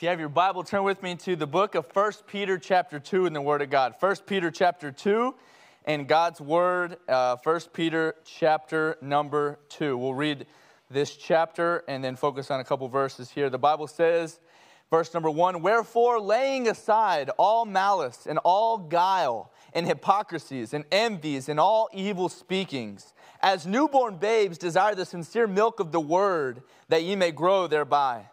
If you have your Bible, turn with me to the book of 1 Peter chapter 2 in the Word of God. 1 Peter chapter 2 and God's Word, uh, 1 Peter chapter number 2. We'll read this chapter and then focus on a couple verses here. The Bible says, verse number 1 Wherefore, laying aside all malice and all guile and hypocrisies and envies and all evil speakings, as newborn babes desire the sincere milk of the Word, that ye may grow thereby.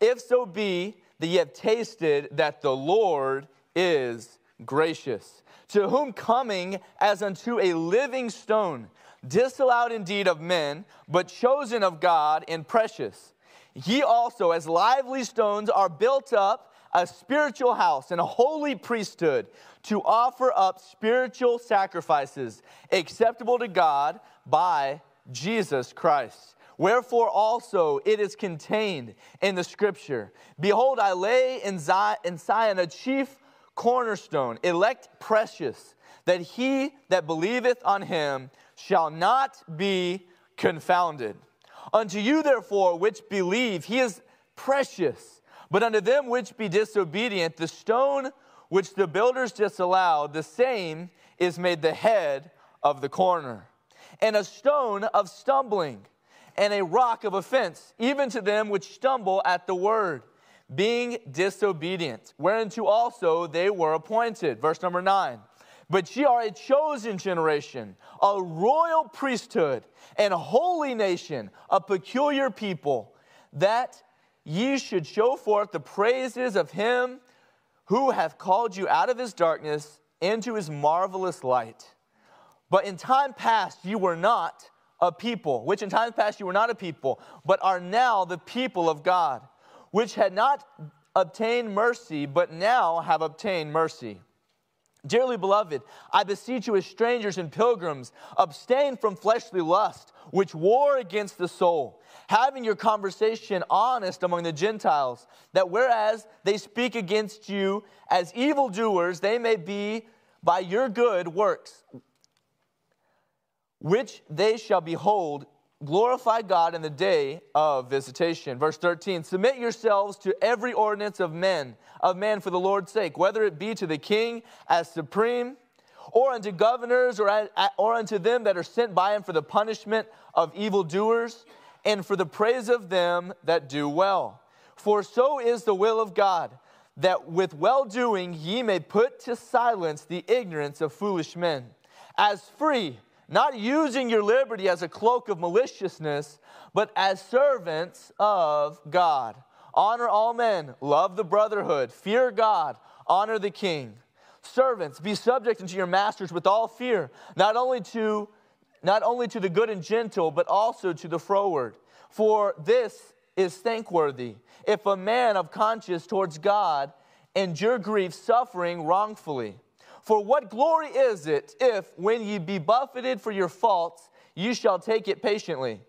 If so be, that ye have tasted that the Lord is gracious, to whom coming as unto a living stone, disallowed indeed of men, but chosen of God and precious. Ye also, as lively stones, are built up a spiritual house and a holy priesthood to offer up spiritual sacrifices acceptable to God by Jesus Christ. Wherefore also it is contained in the scripture Behold, I lay in Zion a chief cornerstone, elect precious, that he that believeth on him shall not be confounded. Unto you, therefore, which believe, he is precious. But unto them which be disobedient, the stone which the builders disallowed, the same is made the head of the corner, and a stone of stumbling and a rock of offense, even to them which stumble at the word, being disobedient, whereunto also they were appointed. Verse number nine. But ye are a chosen generation, a royal priesthood, and a holy nation, a peculiar people, that ye should show forth the praises of him who hath called you out of his darkness into his marvelous light. But in time past you were not a people, which in times past you were not a people, but are now the people of God, which had not obtained mercy, but now have obtained mercy. Dearly beloved, I beseech you as strangers and pilgrims, abstain from fleshly lust, which war against the soul, having your conversation honest among the Gentiles, that whereas they speak against you as evildoers, they may be by your good works which they shall behold, glorify God in the day of visitation. Verse 13, submit yourselves to every ordinance of men, of man for the Lord's sake, whether it be to the king as supreme, or unto governors, or, or unto them that are sent by him for the punishment of evildoers, and for the praise of them that do well. For so is the will of God, that with well doing ye may put to silence the ignorance of foolish men. As free, not using your liberty as a cloak of maliciousness, but as servants of God. Honor all men, love the brotherhood, fear God, honor the king. Servants, be subject unto your masters with all fear, not only to not only to the good and gentle, but also to the froward. For this is thankworthy. If a man of conscience towards God endure grief, suffering wrongfully. For what glory is it if, when ye be buffeted for your faults, you shall take it patiently?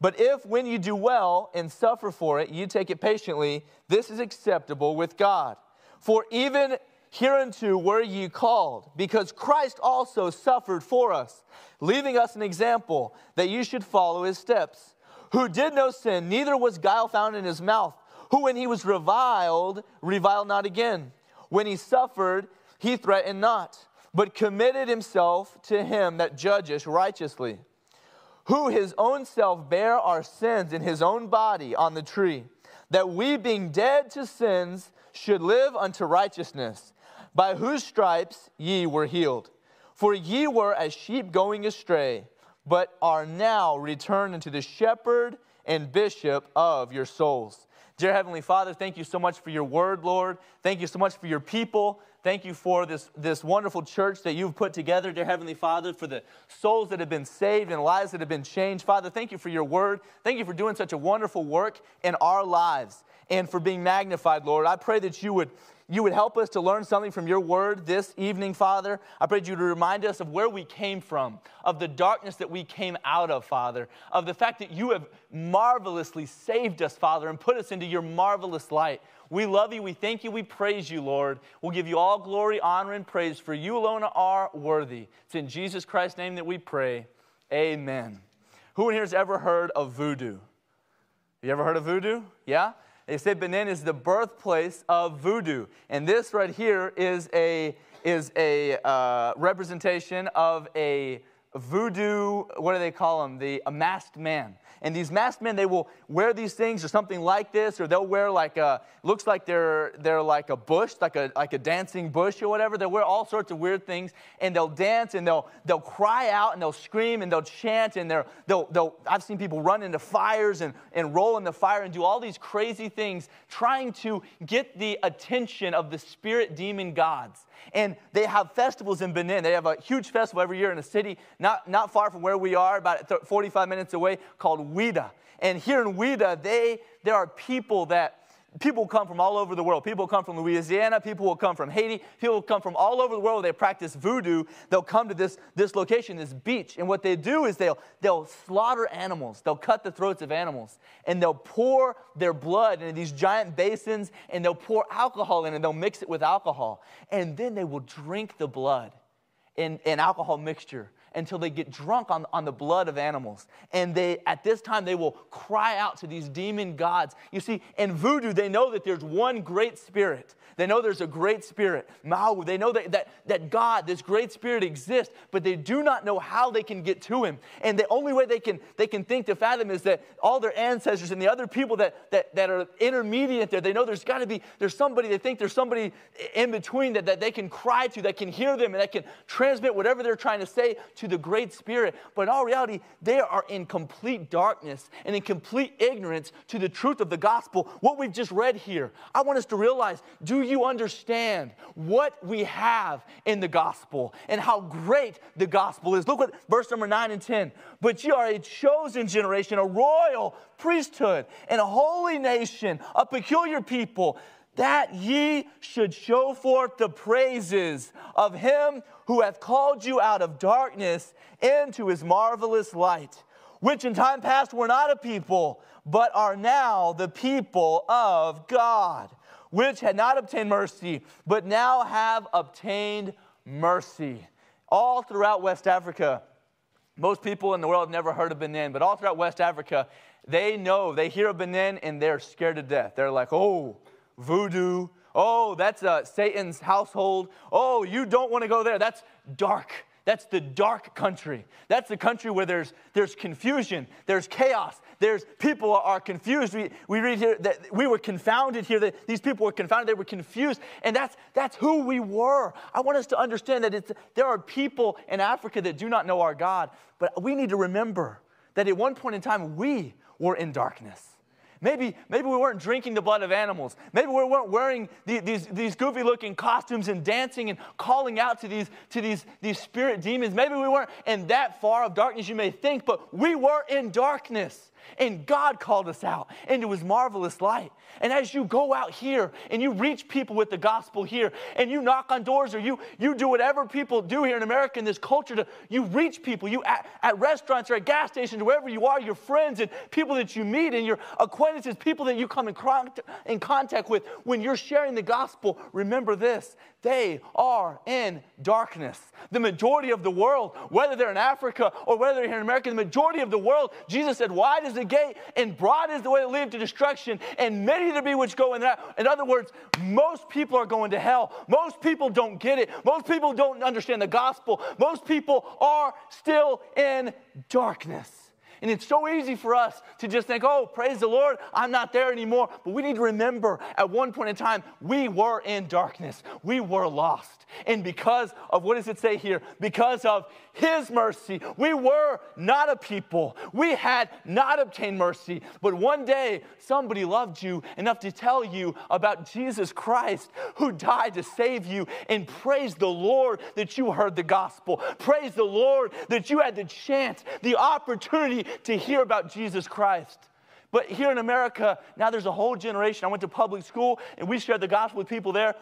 But if, when you do well and suffer for it, you take it patiently, this is acceptable with God. For even hereunto were ye called, because Christ also suffered for us, leaving us an example that you should follow his steps, who did no sin, neither was guile found in his mouth, who when he was reviled, reviled not again. When he suffered, he threatened not, but committed himself to him that judgeth righteously, who his own self bare our sins in his own body on the tree, that we, being dead to sins, should live unto righteousness, by whose stripes ye were healed. For ye were as sheep going astray, but are now returned unto the shepherd and bishop of your souls. Dear Heavenly Father, thank you so much for your word, Lord. Thank you so much for your people. Thank you for this, this wonderful church that you've put together, dear Heavenly Father, for the souls that have been saved and lives that have been changed. Father, thank you for your word. Thank you for doing such a wonderful work in our lives and for being magnified, Lord. I pray that you would you would help us to learn something from your word this evening, Father. I pray you to remind us of where we came from, of the darkness that we came out of, Father, of the fact that you have marvelously saved us, Father, and put us into your marvelous light. We love you. We thank you. We praise you, Lord. We'll give you all glory, honor, and praise, for you alone are worthy. It's in Jesus Christ's name that we pray. Amen. Who in here has ever heard of voodoo? You ever heard of voodoo? Yeah? They say Benin is the birthplace of voodoo. And this right here is a, is a uh, representation of a voodoo, what do they call them? The masked man. And these masked men, they will wear these things or something like this, or they'll wear like a, looks like they're, they're like a bush, like a, like a dancing bush or whatever. They'll wear all sorts of weird things, and they'll dance, and they'll, they'll cry out, and they'll scream, and they'll chant, and they're, they'll, they'll, I've seen people run into fires and, and roll in the fire and do all these crazy things, trying to get the attention of the spirit demon gods. And they have festivals in Benin. They have a huge festival every year in a city not, not far from where we are, about 45 minutes away, called Ouidah. And here in Ouidah, they, there are people that people come from all over the world. People come from Louisiana. People will come from Haiti. People will come from all over the world. They practice voodoo. They'll come to this, this location, this beach. And what they do is they'll, they'll slaughter animals. They'll cut the throats of animals. And they'll pour their blood into these giant basins and they'll pour alcohol in and they'll mix it with alcohol. And then they will drink the blood in, in alcohol mixture until they get drunk on, on the blood of animals. And they, at this time, they will cry out to these demon gods. You see, in voodoo, they know that there's one great spirit. They know there's a great spirit, Mau. They know that, that, that God, this great spirit exists, but they do not know how they can get to him. And the only way they can, they can think to fathom is that all their ancestors and the other people that, that, that are intermediate there, they know there's got to be, there's somebody, they think there's somebody in between that, that they can cry to, that can hear them, and that can transmit whatever they're trying to say to to the Great Spirit. But in all reality, they are in complete darkness and in complete ignorance to the truth of the gospel. What we've just read here, I want us to realize do you understand what we have in the gospel and how great the gospel is? Look at verse number 9 and 10. But you are a chosen generation, a royal priesthood, and a holy nation, a peculiar people that ye should show forth the praises of him who hath called you out of darkness into his marvelous light, which in time past were not a people, but are now the people of God, which had not obtained mercy, but now have obtained mercy. All throughout West Africa, most people in the world have never heard of Benin, but all throughout West Africa, they know, they hear of Benin and they're scared to death. They're like, oh, voodoo. Oh, that's uh, Satan's household. Oh, you don't want to go there. That's dark. That's the dark country. That's the country where there's, there's confusion, there's chaos, there's people are confused. We, we read here that we were confounded here, that these people were confounded, they were confused, and that's, that's who we were. I want us to understand that it's, there are people in Africa that do not know our God, but we need to remember that at one point in time we were in darkness. Maybe, maybe we weren't drinking the blood of animals. Maybe we weren't wearing the, these, these goofy looking costumes and dancing and calling out to, these, to these, these spirit demons. Maybe we weren't in that far of darkness, you may think, but we were in darkness. And God called us out into his marvelous light. And as you go out here and you reach people with the gospel here and you knock on doors or you, you do whatever people do here in America in this culture to you reach people, you at, at restaurants or at gas stations, wherever you are, your friends and people that you meet and your acquaintances, people that you come in, in contact with, when you're sharing the gospel, remember this they are in darkness. The majority of the world, whether they're in Africa or whether they're here in America, the majority of the world, Jesus said, wide is the gate and broad is the way to lead to destruction, and many there be which go in that. In other words, most people are going to hell. Most people don't get it. Most people don't understand the gospel. Most people are still in darkness. And it's so easy for us to just think, oh, praise the Lord, I'm not there anymore. But we need to remember at one point in time, we were in darkness, we were lost. And because of what does it say here? Because of His mercy, we were not a people. We had not obtained mercy. But one day, somebody loved you enough to tell you about Jesus Christ who died to save you. And praise the Lord that you heard the gospel. Praise the Lord that you had the chance, the opportunity to hear about Jesus Christ. But here in America, now there's a whole generation. I went to public school and we shared the gospel with people there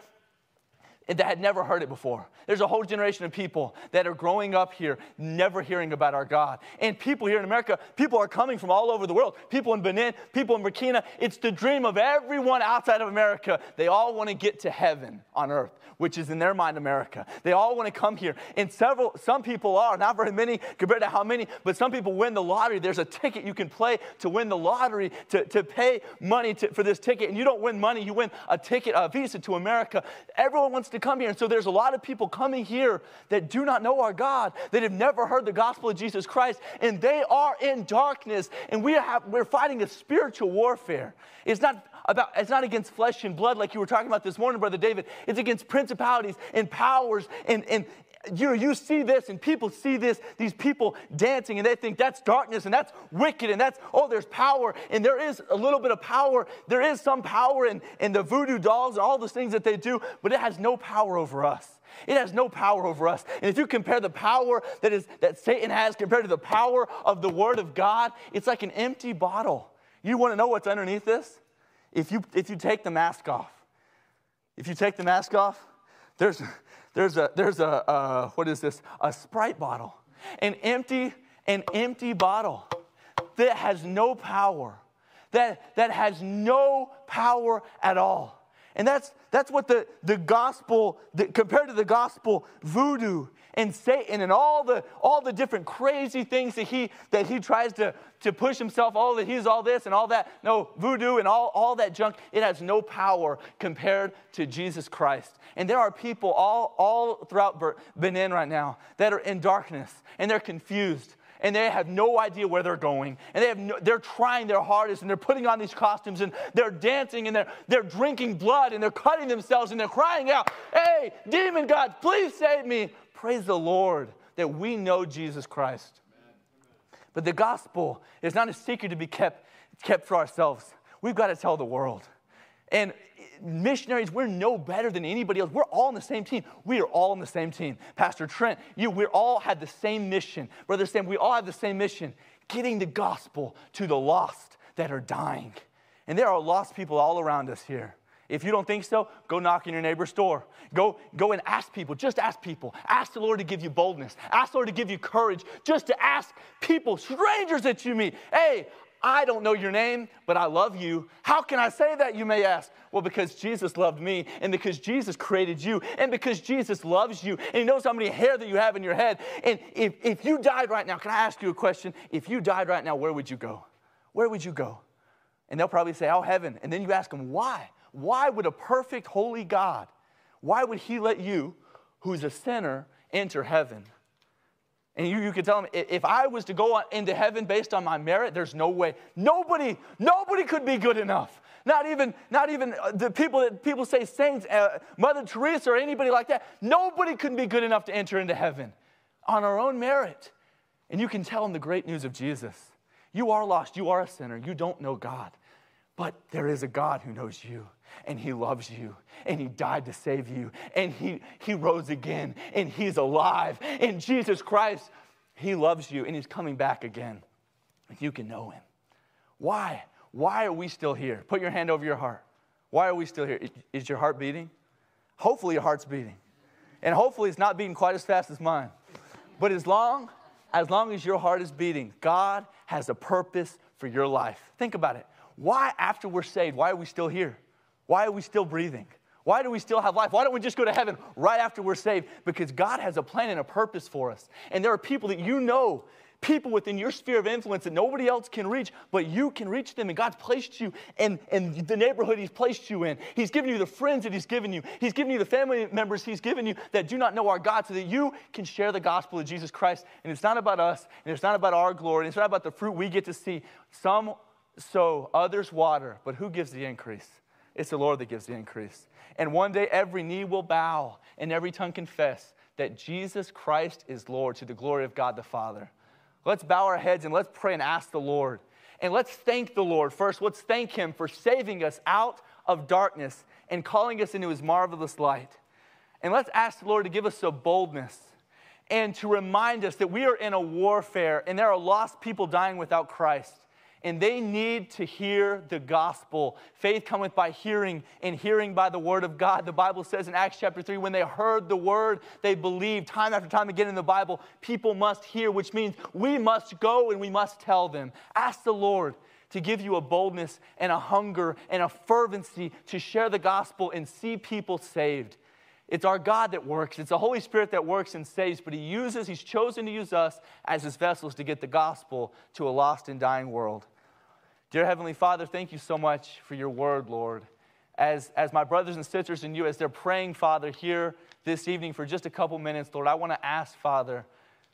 that had never heard it before. There's a whole generation of people that are growing up here, never hearing about our God. And people here in America, people are coming from all over the world. People in Benin, people in Burkina. It's the dream of everyone outside of America. They all want to get to heaven on earth, which is in their mind America. They all want to come here. And several, some people are, not very many compared to how many, but some people win the lottery. There's a ticket you can play to win the lottery, to, to pay money to, for this ticket. And you don't win money, you win a ticket, a visa to America. Everyone wants to come here. And so there's a lot of people coming here that do not know our God, that have never heard the gospel of Jesus Christ, and they are in darkness. And we have, we're fighting a spiritual warfare. It's not about it's not against flesh and blood like you were talking about this morning, Brother David. It's against principalities and powers and, and you you see this and people see this, these people dancing and they think that's darkness and that's wicked and that's, oh, there's power. And there is a little bit of power. There is some power in, in the voodoo dolls and all those things that they do, but it has no power over us. It has no power over us. And if you compare the power that, is, that Satan has compared to the power of the Word of God, it's like an empty bottle. You want to know what's underneath this? If you, if you take the mask off, if you take the mask off, there's, there's a, there's a uh, what is this? A Sprite bottle. An empty, an empty bottle that has no power, that, that has no power at all. And that's, that's what the, the gospel, the, compared to the gospel, voodoo and Satan and all the, all the different crazy things that he, that he tries to, to push himself, all that he's all this and all that. No, voodoo and all, all that junk, it has no power compared to Jesus Christ. And there are people all, all throughout Benin right now that are in darkness and they're confused and they have no idea where they're going. And they have no, they're trying their hardest and they're putting on these costumes and they're dancing and they're, they're drinking blood and they're cutting themselves and they're crying out, Hey, demon God, please save me. Praise the Lord that we know Jesus Christ. But the gospel is not a secret to be kept, kept for ourselves. We've got to tell the world. And missionaries, we're no better than anybody else. We're all on the same team. We are all on the same team. Pastor Trent, you, we all had the same mission. Brother Sam, we all have the same mission getting the gospel to the lost that are dying. And there are lost people all around us here. If you don't think so, go knock on your neighbor's door. Go, go and ask people. Just ask people. Ask the Lord to give you boldness. Ask the Lord to give you courage just to ask people, strangers that you meet, hey, I don't know your name, but I love you. How can I say that, you may ask? Well, because Jesus loved me, and because Jesus created you, and because Jesus loves you, and He knows how many hair that you have in your head. And if, if you died right now, can I ask you a question? If you died right now, where would you go? Where would you go? And they'll probably say, Oh, heaven. And then you ask them, Why? Why would a perfect, holy God, why would He let you, who's a sinner, enter heaven? And you, you could tell him, if I was to go into heaven based on my merit, there's no way. Nobody, nobody could be good enough. Not even, not even uh, the people that people say saints, uh, Mother Teresa or anybody like that. Nobody could be good enough to enter into heaven on our own merit. And you can tell them the great news of Jesus. You are lost. You are a sinner. You don't know God. But there is a God who knows you and he loves you and he died to save you and he, he rose again and he's alive. And jesus christ he loves you and he's coming back again. You can know him. Why? Why are we still here? Put your hand over your heart. Why are we still here? Is your heart beating? Hopefully your heart's beating. And hopefully it's not beating quite as fast as mine. But as long as long as your heart is beating god has a purpose for your life. Think about it why after we're saved why are we still here why are we still breathing? Why do we still have life? Why don't we just go to heaven right after we're saved? Because God has a plan and a purpose for us. And there are people that you know, people within your sphere of influence that nobody else can reach, but you can reach them. And God's placed you in, in the neighborhood He's placed you in. He's given you the friends that He's given you. He's given you the family members He's given you that do not know our God so that you can share the gospel of Jesus Christ. And it's not about us, and it's not about our glory, and it's not about the fruit we get to see. Some sow, others water, but who gives the increase? It's the Lord that gives the increase. And one day every knee will bow and every tongue confess that Jesus Christ is Lord to the glory of God the Father. Let's bow our heads and let's pray and ask the Lord. And let's thank the Lord first. Let's thank Him for saving us out of darkness and calling us into His marvelous light. And let's ask the Lord to give us a boldness and to remind us that we are in a warfare and there are lost people dying without Christ. And they need to hear the gospel. Faith cometh by hearing, and hearing by the word of God. The Bible says in Acts chapter 3 when they heard the word, they believed. Time after time again in the Bible, people must hear, which means we must go and we must tell them. Ask the Lord to give you a boldness and a hunger and a fervency to share the gospel and see people saved. It's our God that works. It's the Holy Spirit that works and saves, but He uses, He's chosen to use us as His vessels to get the gospel to a lost and dying world. Dear Heavenly Father, thank you so much for your word, Lord. As, as my brothers and sisters and you, as they're praying, Father, here this evening for just a couple minutes, Lord, I want to ask, Father,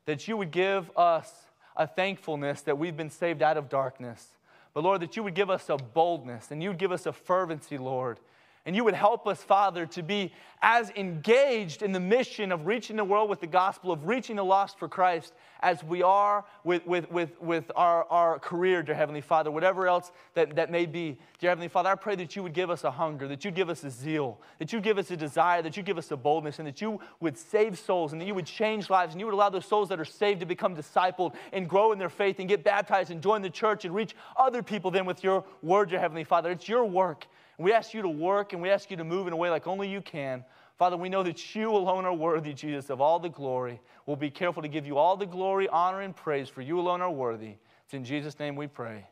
that you would give us a thankfulness that we've been saved out of darkness. But Lord, that you would give us a boldness and you'd give us a fervency, Lord, and you would help us, Father, to be as engaged in the mission of reaching the world with the gospel, of reaching the lost for Christ, as we are with, with, with, with our, our career, dear Heavenly Father, whatever else that, that may be. Dear Heavenly Father, I pray that you would give us a hunger, that you'd give us a zeal, that you'd give us a desire, that you'd give us a boldness, and that you would save souls, and that you would change lives, and you would allow those souls that are saved to become discipled and grow in their faith and get baptized and join the church and reach other people then with your word, dear Heavenly Father. It's your work. We ask you to work and we ask you to move in a way like only you can. Father, we know that you alone are worthy, Jesus, of all the glory. We'll be careful to give you all the glory, honor, and praise, for you alone are worthy. It's in Jesus' name we pray.